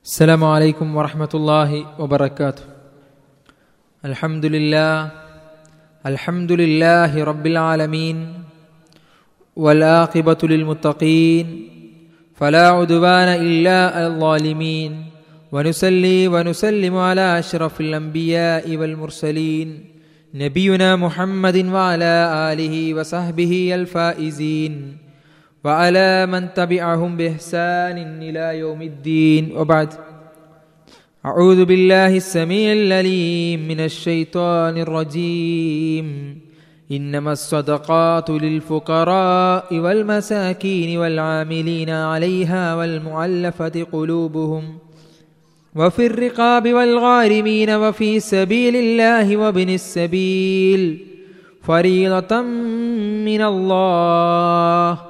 السلام عليكم ورحمة الله وبركاته. الحمد لله الحمد لله رب العالمين والعاقبة للمتقين فلا عدوان إلا الظالمين ونسلي ونسلم على أشرف الأنبياء والمرسلين نبينا محمد وعلى آله وصحبه الفائزين. وعلى من تبعهم بإحسان إلى يوم الدين. وبعد. أعوذ بالله السميع العليم من الشيطان الرجيم. إنما الصدقات للفقراء والمساكين والعاملين عليها والمعلفة قلوبهم. وفي الرقاب والغارمين وفي سبيل الله وابن السبيل. فريضة من الله.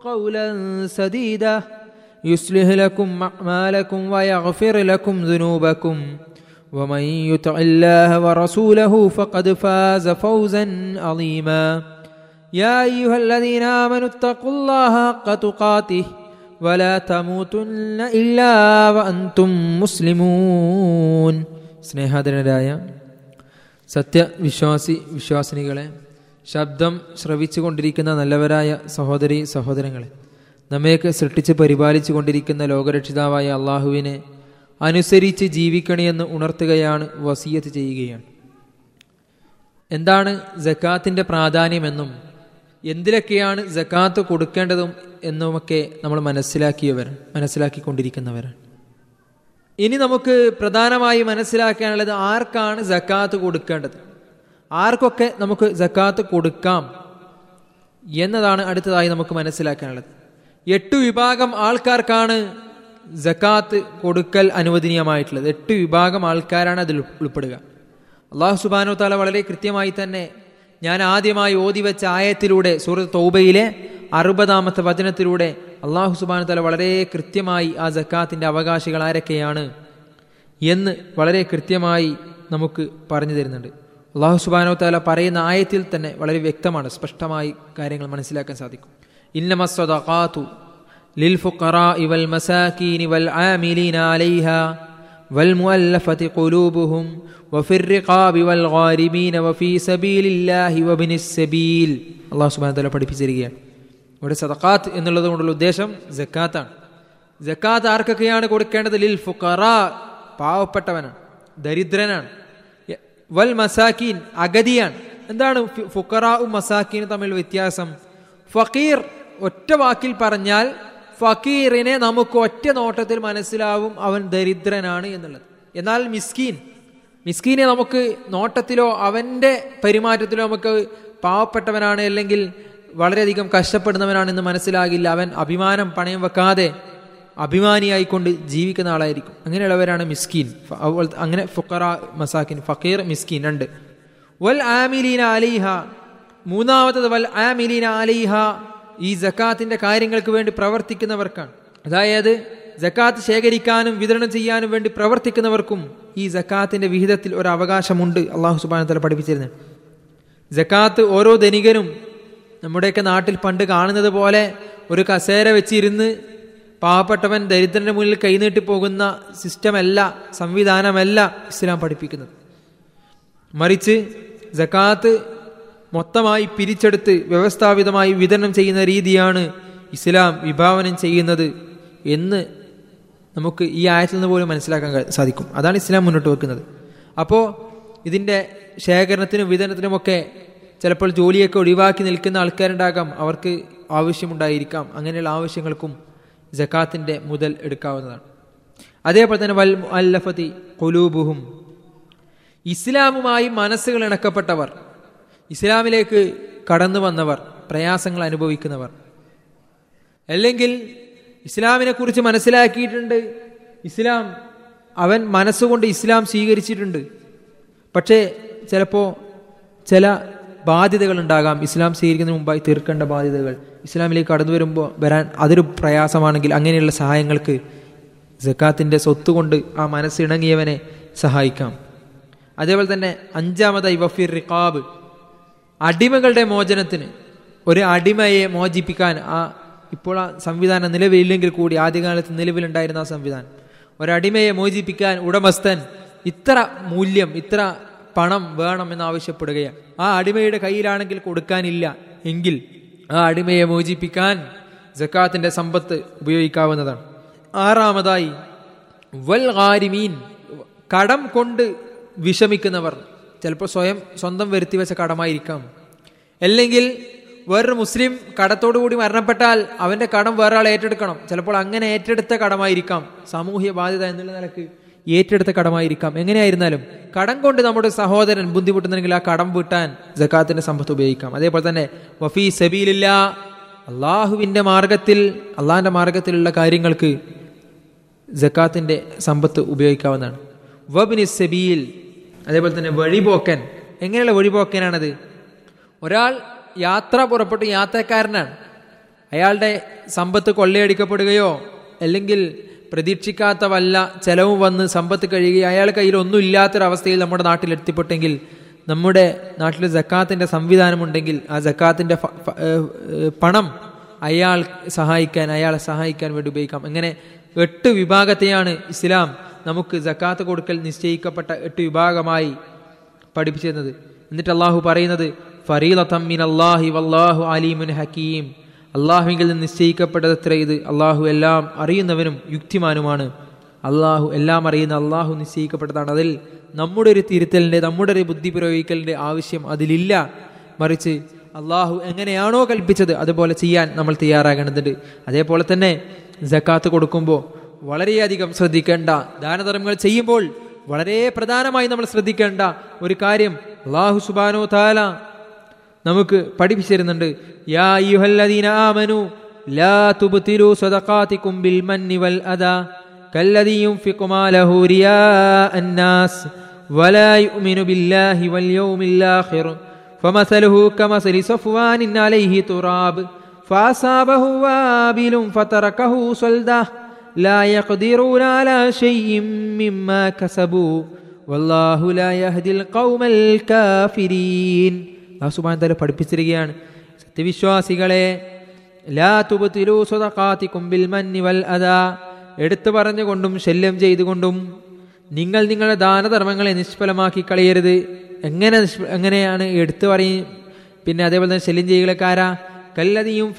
قولا سديدا يصلح لكم اعمالكم ويغفر لكم ذنوبكم ومن يطع الله ورسوله فقد فاز فوزا عظيما يا ايها الذين امنوا اتقوا الله حق تقاته ولا تموتن الا وانتم مسلمون സ്നേഹാദരനായ സത്യവിശ്വാസി വിശ്വാസിനികളെ ശബ്ദം ശ്രവിച്ചു കൊണ്ടിരിക്കുന്ന നല്ലവരായ സഹോദരി സഹോദരങ്ങളെ നമ്മയൊക്കെ സൃഷ്ടിച്ച് പരിപാലിച്ചു കൊണ്ടിരിക്കുന്ന ലോകരക്ഷിതാവായ അള്ളാഹുവിനെ അനുസരിച്ച് ജീവിക്കണമെന്ന് ഉണർത്തുകയാണ് വസീയത്ത് ചെയ്യുകയാണ്. എന്താണ് ജക്കാത്തിന്റെ പ്രാധാന്യമെന്നും എന്തിലൊക്കെയാണ് ജക്കാത്ത് കൊടുക്കേണ്ടതും എന്നുമൊക്കെ നമ്മൾ മനസ്സിലാക്കിയവർ മനസ്സിലാക്കിക്കൊണ്ടിരിക്കുന്നവരാണ് ഇനി നമുക്ക് പ്രധാനമായി മനസ്സിലാക്കാനുള്ളത് ആർക്കാണ് ജക്കാത്ത് കൊടുക്കേണ്ടത്? ആർക്കൊക്കെ നമുക്ക് ജക്കാത്ത് കൊടുക്കാം എന്നതാണ് അടുത്തതായി നമുക്ക് മനസ്സിലാക്കാനുള്ളത്. എട്ട് വിഭാഗം ആൾക്കാർക്കാണ് ജക്കാത്ത് കൊടുക്കൽ അനുവദനീയമായിട്ടുള്ളത്. എട്ട് വിഭാഗം ആൾക്കാരാണ് അതിൽ ഉൾപ്പെടുക. അള്ളാഹു സുബാനോ താല വളരെ കൃത്യമായി തന്നെ ഞാൻ ആദ്യമായി ഓതി വെച്ച ആയത്തിലൂടെ സൂറത്ത് തൗബയിലെ അറുപതാമത്തെ വചനത്തിലൂടെ അള്ളാഹു സുബാനു താല വളരെ കൃത്യമായി ആ ജക്കാത്തിന്റെ അവകാശികൾ ആരൊക്കെയാണ് എന്ന് വളരെ കൃത്യമായി നമുക്ക് പറഞ്ഞു തരുന്നുണ്ട്. അള്ളാഹു സുബാനോ താല പറയുന്ന ആയത്തിൽ തന്നെ വളരെ വ്യക്തമാണ് സ്പഷ്ടമായി കാര്യങ്ങൾ മനസ്സിലാക്കാൻ സാധിക്കും ഇന്നമസ്വദാത്തു للفقراء والمساكين والعاملين عليها والمؤلفة قلوبهم وفي الرقاب والغارمين وفي سبيل الله وابن السبيل الله سبحانه وتعالى പഠിപ്പിച്ചിരിക്കുകയാണ് ഇവിടെ സദക്കാത്ത് എന്നുള്ളത് കൊണ്ടുള്ള ഉദ്ദേശം ജക്കാത്താണ് ജക്കാത്ത് ആർക്കൊക്കെയാണ് കൊടുക്കേണ്ടത് ലിൽ ഫുഖറ പാവപ്പെട്ടവനാണ് ദരിദ്രനാണ് വൽ മസാക്കീൻ അഗതിയാണ്. എന്താണ് ഫുക്കറാവും മസാക്കീനും തമ്മിൽ വ്യത്യാസം? ഫക്കീർ ഒറ്റ വാക്കിൽ പറഞ്ഞാൽ ഫക്കീറിനെ നമുക്ക് ഒറ്റ നോട്ടത്തിൽ മനസ്സിലാവും അവൻ ദരിദ്രനാണ് എന്നുള്ളത്. എന്നാൽ മിസ്കീൻ മിസ്കീനെ നമുക്ക് നോട്ടത്തിലോ അവന്റെ പെരുമാറ്റത്തിലോ നമുക്ക് പാവപ്പെട്ടവനാണ് അല്ലെങ്കിൽ വളരെയധികം കഷ്ടപ്പെടുന്നവനാണെന്ന് മനസ്സിലാകില്ല. അവൻ അഭിമാനം പണയം വെക്കാതെ അഭിമാനിയായിക്കൊണ്ട് ജീവിക്കുന്ന ആളായിരിക്കും. അങ്ങനെയുള്ളവരാണ് മിസ്കീൻ. അങ്ങനെ ഫുക്കറ മസാക്കിൻ ഫക്കീർ മിസ്കീൻ രണ്ട്. വൽ ആമിലീന അലിഹ. മൂന്നാമത്തത് വൽ ആമിലീന അലിഹ. ഈ ജക്കാത്തിന്റെ കാര്യങ്ങൾക്ക് വേണ്ടി പ്രവർത്തിക്കുന്നവർക്കാണ്. അതായത് ജക്കാത്ത് ശേഖരിക്കാനും വിതരണം ചെയ്യാനും വേണ്ടി പ്രവർത്തിക്കുന്നവർക്കും ഈ ജക്കാത്തിന്റെ വിഹിതത്തിൽ ഒരു അവകാശമുണ്ട് അള്ളാഹു സുബാന തല പഠിപ്പിച്ചിരുന്നത്. ജക്കാത്ത് ഓരോ ധനികനും നമ്മുടെയൊക്കെ നാട്ടിൽ പണ്ട് കാണുന്നത് പോലെ ഒരു കസേര വെച്ചിരുന്ന് പാവപ്പെട്ടവൻ ദരിദ്രന്റെ മുന്നിൽ കൈനീട്ടി പോകുന്ന സിസ്റ്റമല്ല സംവിധാനമല്ല ഇസ്ലാം പഠിപ്പിക്കുന്നത്. മറിച്ച് ജക്കാത്ത് മൊത്തമായി പിരിച്ചെടുത്ത് വ്യവസ്ഥാപിതമായി വിതരണം ചെയ്യുന്ന രീതിയാണ് ഇസ്ലാം വിഭാവനം ചെയ്യുന്നത് എന്ന് നമുക്ക് ഈ ആയത്തിൽ നിന്ന് പോലും മനസ്സിലാക്കാൻ സാധിക്കും. അതാണ് ഇസ്ലാം മുന്നോട്ട് വെക്കുന്നത്. അപ്പോൾ ഇതിന്റെ ശേഖരണത്തിനും വിതരണത്തിനുമൊക്കെ ചിലപ്പോൾ ജോലിയൊക്കെ ഒഴിവാക്കി നിൽക്കുന്ന ആൾക്കാരുണ്ടാകാം. അവർക്ക് ആവശ്യമുണ്ടായിരിക്കാം. അങ്ങനെയുള്ള ആവശ്യങ്ങൾക്കും ജക്കാത്തിന്റെ മുതൽ എടുക്കാവുന്നതാണ്. അതേപോലെ തന്നെ വൽ അല്ലഫത്തി കൊലൂബുഹും ഇസ്ലാമുമായി മനസ്സുകൾ ഇണക്കപ്പെട്ടവർ ഇസ്ലാമിലേക്ക് കടന്നു വന്നവർ പ്രയാസങ്ങൾ അനുഭവിക്കുന്നവർ. അല്ലെങ്കിൽ ഇസ്ലാമിനെ കുറിച്ച് മനസ്സിലാക്കിയിട്ടുണ്ട് ഇസ്ലാം അവൻ മനസ്സുകൊണ്ട് ഇസ്ലാം സ്വീകരിച്ചിട്ടുണ്ട്. പക്ഷേ ചിലപ്പോൾ ചില ബാധ്യതകൾ ഉണ്ടാകാം. ഇസ്ലാം സ്വീകരിക്കുന്നതിന് മുമ്പായി തീർക്കേണ്ട ബാധ്യതകൾ. ഇസ്ലാമിലേക്ക് കടന്നു വരുമ്പോൾ വരാൻ അതൊരു പ്രയാസമാണെങ്കിൽ അങ്ങനെയുള്ള സഹായങ്ങൾക്ക് ജക്കാത്തിന്റെ സ്വത്ത് കൊണ്ട് ആ മനസ്സിണങ്ങിയവനെ സഹായിക്കാം. അതേപോലെ തന്നെ അഞ്ചാമതായി വഫീർ റിഖാബ്. അടിമകളുടെ മോചനത്തിന് ഒരു അടിമയെ മോചിപ്പിക്കാൻ ആ ഇപ്പോൾ ആ സംവിധാനം നിലവിലില്ലെങ്കിൽ കൂടി ആദ്യകാലത്ത് നിലവിലുണ്ടായിരുന്ന ആ സംവിധാനം. ഒരടിമയെ മോചിപ്പിക്കാൻ ഉടമസ്ഥൻ ഇത്ര മൂല്യം ഇത്ര പണം വേണമെന്നാവശ്യപ്പെടുകയാണ്. ആ അടിമയുടെ കയ്യിലാണെങ്കിൽ കൊടുക്കാനില്ല. എങ്കിൽ ആ അടിമയെ മോചിപ്പിക്കാൻ ജക്കാത്തിന്റെ സമ്പത്ത് ഉപയോഗിക്കാവുന്നതാണ്. ആറാമതായി വൽ ആരിമീൻ കടം കൊണ്ട് വിഷമിക്കുന്നവർ. ചിലപ്പോൾ സ്വയം സ്വന്തം വരുത്തി വെച്ച കടമായിരിക്കാം. അല്ലെങ്കിൽ വേറൊരു മുസ്ലിം കടത്തോടുകൂടി മരണപ്പെട്ടാൽ അവന്റെ കടം വേറൊരാൾ ഏറ്റെടുക്കണം. ചിലപ്പോൾ അങ്ങനെ ഏറ്റെടുത്ത കടമായിരിക്കാം. സാമൂഹ്യ ബാധ്യത എന്നുള്ള നിലയ്ക്ക് ഏറ്റെടുത്ത കടമായിരിക്കാം. എങ്ങനെയായിരുന്നാലും കടം കൊണ്ട് നമ്മുടെ സഹോദരൻ ബുദ്ധിമുട്ടുന്നെങ്കിൽ ആ കടം വീട്ടാൻ ജക്കാത്തിന്റെ സമ്പത്ത് ഉപയോഗിക്കാം. അതേപോലെ തന്നെ വഫീ സബീലില്ല അള്ളാഹുവിന്റെ മാർഗത്തിൽ അള്ളാഹിന്റെ മാർഗത്തിലുള്ള കാര്യങ്ങൾക്ക് ജക്കാത്തിന്റെ സമ്പത്ത് ഉപയോഗിക്കാവുന്നതാണ്. വബിനി സബീൽ അതേപോലെ തന്നെ വഴിപോക്കൻ. എങ്ങനെയുള്ള വഴിപോക്കനാണത്? ഒരാൾ യാത്ര പുറപ്പെട്ട് യാത്രക്കാരനാണ്. അയാളുടെ സമ്പത്ത് കൊള്ളയടിക്കപ്പെടുകയോ അല്ലെങ്കിൽ പ്രതീക്ഷിക്കാത്ത വല്ല ചെലവും വന്ന് സമ്പത്ത് കഴിയുകയും അയാൾ കയ്യിൽ ഒന്നും ഇല്ലാത്തൊരവസ്ഥയിൽ നമ്മുടെ നാട്ടിൽ എത്തിപ്പെട്ടെങ്കിൽ നമ്മുടെ നാട്ടിൽ ജക്കാത്തിന്റെ സംവിധാനമുണ്ടെങ്കിൽ ആ ജക്കാത്തിന്റെ പണം അയാൾ സഹായിക്കാൻ അയാളെ സഹായിക്കാൻ വേണ്ടി ഉപയോഗിക്കാം. അങ്ങനെ എട്ട് വിഭാഗത്തെയാണ് ഇസ്ലാം നമുക്ക് ജക്കാത്ത് കൊടുക്കൽ നിശ്ചയിക്കപ്പെട്ട എട്ട് വിഭാഗമായി പഠിപ്പിച്ചിരുന്നത്. എന്നിട്ട് അള്ളാഹു പറയുന്നത് ഫറീലത്തമ്മിൻ അള്ളാഹി വല്ലാഹു അലീമുൻ ഹക്കീം. അള്ളാഹുവിൽ നിന്ന് നിശ്ചയിക്കപ്പെട്ടത് എത്ര? ഇത് അള്ളാഹു എല്ലാം അറിയുന്നവനും യുക്തിമാനുമാണ്. അള്ളാഹു എല്ലാം അറിയുന്ന അള്ളാഹു നിശ്ചയിക്കപ്പെട്ടതാണ്. അതിൽ നമ്മുടെ ഒരു തിരുത്തലിന്റെ നമ്മുടെ ഒരു ബുദ്ധി പ്രയോഗിക്കലിന്റെ ആവശ്യം അതിലില്ല. മറിച്ച് അള്ളാഹു എങ്ങനെയാണോ കൽപ്പിച്ചത് അതുപോലെ ചെയ്യാൻ നമ്മൾ തയ്യാറാകേണ്ടതുണ്ട്. അതേപോലെ തന്നെ ജക്കാത്ത് കൊടുക്കുമ്പോൾ വളരെയധികം ശ്രദ്ധിക്കേണ്ട ദാനധർമ്മങ്ങൾ ചെയ്യുമ്പോൾ വളരെ പ്രധാനമായി നമ്മൾ ശ്രദ്ധിക്കേണ്ട ഒരു കാര്യം അള്ളാഹു സുബാനോ താല നമുക്ക് പഠിപ്പിച്ചു തരുന്നുണ്ട് യാ അയ്യുഹല്ലദീന ആമനു ലാ തുബ്തിലു സദഖാതികും ബിൽ മന്നി വൽ അദാ കല്ലദീ യുൻഫിഖു മാലഹു റിയാഅ الناس ولا يؤمن بالله واليوم الآخر فمثله كمثل صفوان عليه تراب فأصابه وابل فتركه صلده لا يقدرون على شيء مما كسبوا والله لا يهدي القوم الكافرين അള്ളാഹു സുബാൻ തല പഠിപ്പിച്ചിരിക്കുകയാണ്. സത്യവിശ്വാസികളെ ലാ തുബത്തിലു എടുത്തു പറഞ്ഞുകൊണ്ടും ശല്യം ചെയ്തുകൊണ്ടും നിങ്ങൾ നിങ്ങളുടെ ദാനധർമ്മങ്ങളെ നിഷ്ഫലമാക്കി കളയരുത്. എങ്ങനെ എങ്ങനെയാണ് എടുത്തു പറയും? പിന്നെ അതേപോലെ തന്നെ ശല്യം ചെയ്യുകളക്കാരാ കല്ലതിയും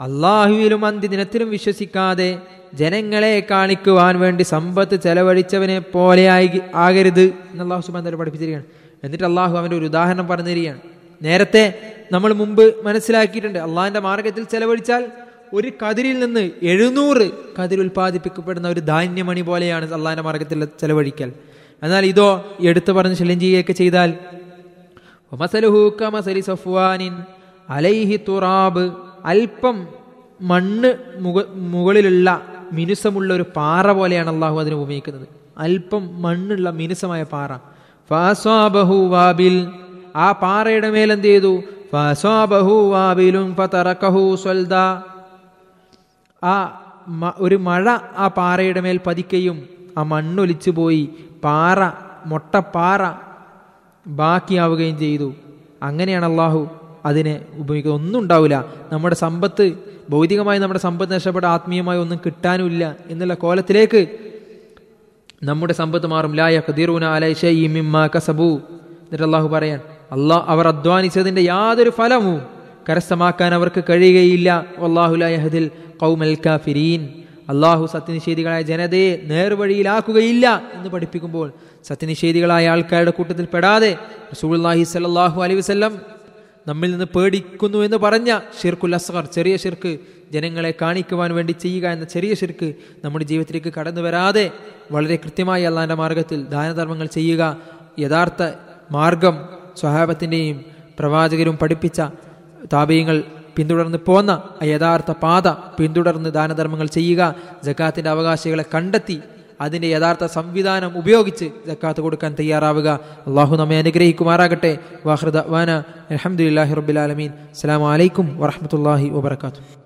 അള്ളാഹുവിലും അന്ത്യദിനത്തിലും വിശ്വസിക്കാതെ ജനങ്ങളെ കാണിക്കുവാൻ വേണ്ടി സമ്പത്ത് ചെലവഴിച്ചവനെ പോലെ ആയി ആകരുത് എന്ന് അള്ളാഹു സുബാൻ പഠിപ്പിച്ചിരിക്കുകയാണ്. എന്നിട്ട് അള്ളാഹു അവന്റെ ഒരു ഉദാഹരണം പറഞ്ഞു തരികയാണ് നേരത്തെ നമ്മൾ മുമ്പ് മനസ്സിലാക്കിയിട്ടുണ്ട് അള്ളാഹിന്റെ മാർഗത്തിൽ ചെലവഴിച്ചാൽ ഒരു കതിരിൽ നിന്ന് എഴുന്നൂറ് കതിർ ഉൽപ്പാദിപ്പിക്കപ്പെടുന്ന ഒരു ധാന്യമണി പോലെയാണ് അള്ളാഹിന്റെ മാർഗത്തിൽ ചെലവഴിക്കൽ. എന്നാൽ ഇതോ എടുത്തു പറഞ്ഞ് ശല്യം ചെയ്യുകയൊക്കെ ചെയ്താൽ അലൈഹി തുറാബ് അല്പം മണ്ണ് മുക മുകളിലുള്ള മിനുസമുള്ള ഒരു പാറ പോലെയാണ് അള്ളാഹു അതിനെ ഉപയോഗിക്കുന്നത്. അല്പം മണ്ണുള്ള മിനുസമായ പാറ. ഫാസ്വാബഹു വാബിൽ. ആ പാറയുടെ മേൽ എന്ത് ചെയ്തു? ഫാസ്വാബഹു വാബിലും ആ ഒരു മഴ ആ പാറയുടെ മേൽ പതിക്കുകയും ആ മണ്ണൊലിച്ചു പോയി. പാറ മൊട്ടപ്പാറ ബാക്കിയാവുകയും ചെയ്തു. അങ്ങനെയാണ് അള്ളാഹു അതിനെ ഉപയോഗിക്കുന്ന ഒന്നും ഉണ്ടാവില്ല. നമ്മുടെ സമ്പത്ത് ഭൗതികമായി നമ്മുടെ സമ്പത്ത് നഷ്ടപ്പെട്ട ആത്മീയമായി ഒന്നും കിട്ടാനുമില്ല എന്നുള്ള കോലത്തിലേക്ക് നമ്മുടെ സമ്പത്ത് മാറും. ലായ കദീറൂന അലൈഷയിമിമ്മ കസബു. എന്നിട്ട് അള്ളാഹു പറയാൻ അള്ളാഹ് അവർ അധ്വാനിച്ചതിന്റെ യാതൊരു ഫലവും കരസ്ഥമാക്കാൻ അവർക്ക് കഴിയുകയില്ല. അള്ളാഹുലഹദിൽ കൗമൽ കാഫിരീൻ. അള്ളാഹു സത്യനിഷേധികളായ ജനതയെ നേർവഴിയിലാക്കുകയില്ല എന്ന് പഠിപ്പിക്കുമ്പോൾ സത്യനിഷേധികളായ ആൾക്കാരുടെ കൂട്ടത്തിൽ പെടാതെ റസൂൾ സല്ലാഹു അലൈഹി വസ്ലം നമ്മിൽ നിന്ന് പേടിക്കുന്നു എന്ന് പറഞ്ഞ ഷിർക്കുൽ അസ്ഗർ ചെറിയ ഷിർക്ക് ജനങ്ങളെ കാണിക്കുവാൻ വേണ്ടി ചെയ്യുക എന്ന ചെറിയ ഷിർക്ക് നമ്മുടെ ജീവിതത്തിലേക്ക് കടന്നു വരാതെ വളരെ കൃത്യമായി അള്ളാന്റെ മാർഗത്തിൽ ദാനധർമ്മങ്ങൾ ചെയ്യുക യഥാർത്ഥ മാർഗം സ്വഹാബത്തിന്റെയും പ്രവാചകരും പഠിപ്പിച്ച താപയങ്ങൾ പിന്തുടർന്ന് പോന്ന യഥാർത്ഥ പാത പിന്തുടർന്ന് ദാനധർമ്മങ്ങൾ ചെയ്യുക ജക്കാത്തിന്റെ അവകാശികളെ കണ്ടെത്തി അതിന്റെ യഥാർത്ഥ സംവിധാനം ഉപയോഗിച്ച് ജക്കാത്ത് കൊടുക്കാൻ തയ്യാറാവുക. അള്ളാഹു നമ്മെ അനുഗ്രഹിക്കുമാറാകട്ടെ. വാഹൃദ വാന അലഹമുല്ലാഹി റബ്ബിലാലമീൻ അസ്സാം വലൈക്കും വറഹമത്തല്ലാഹി വാബർക്കാത്തു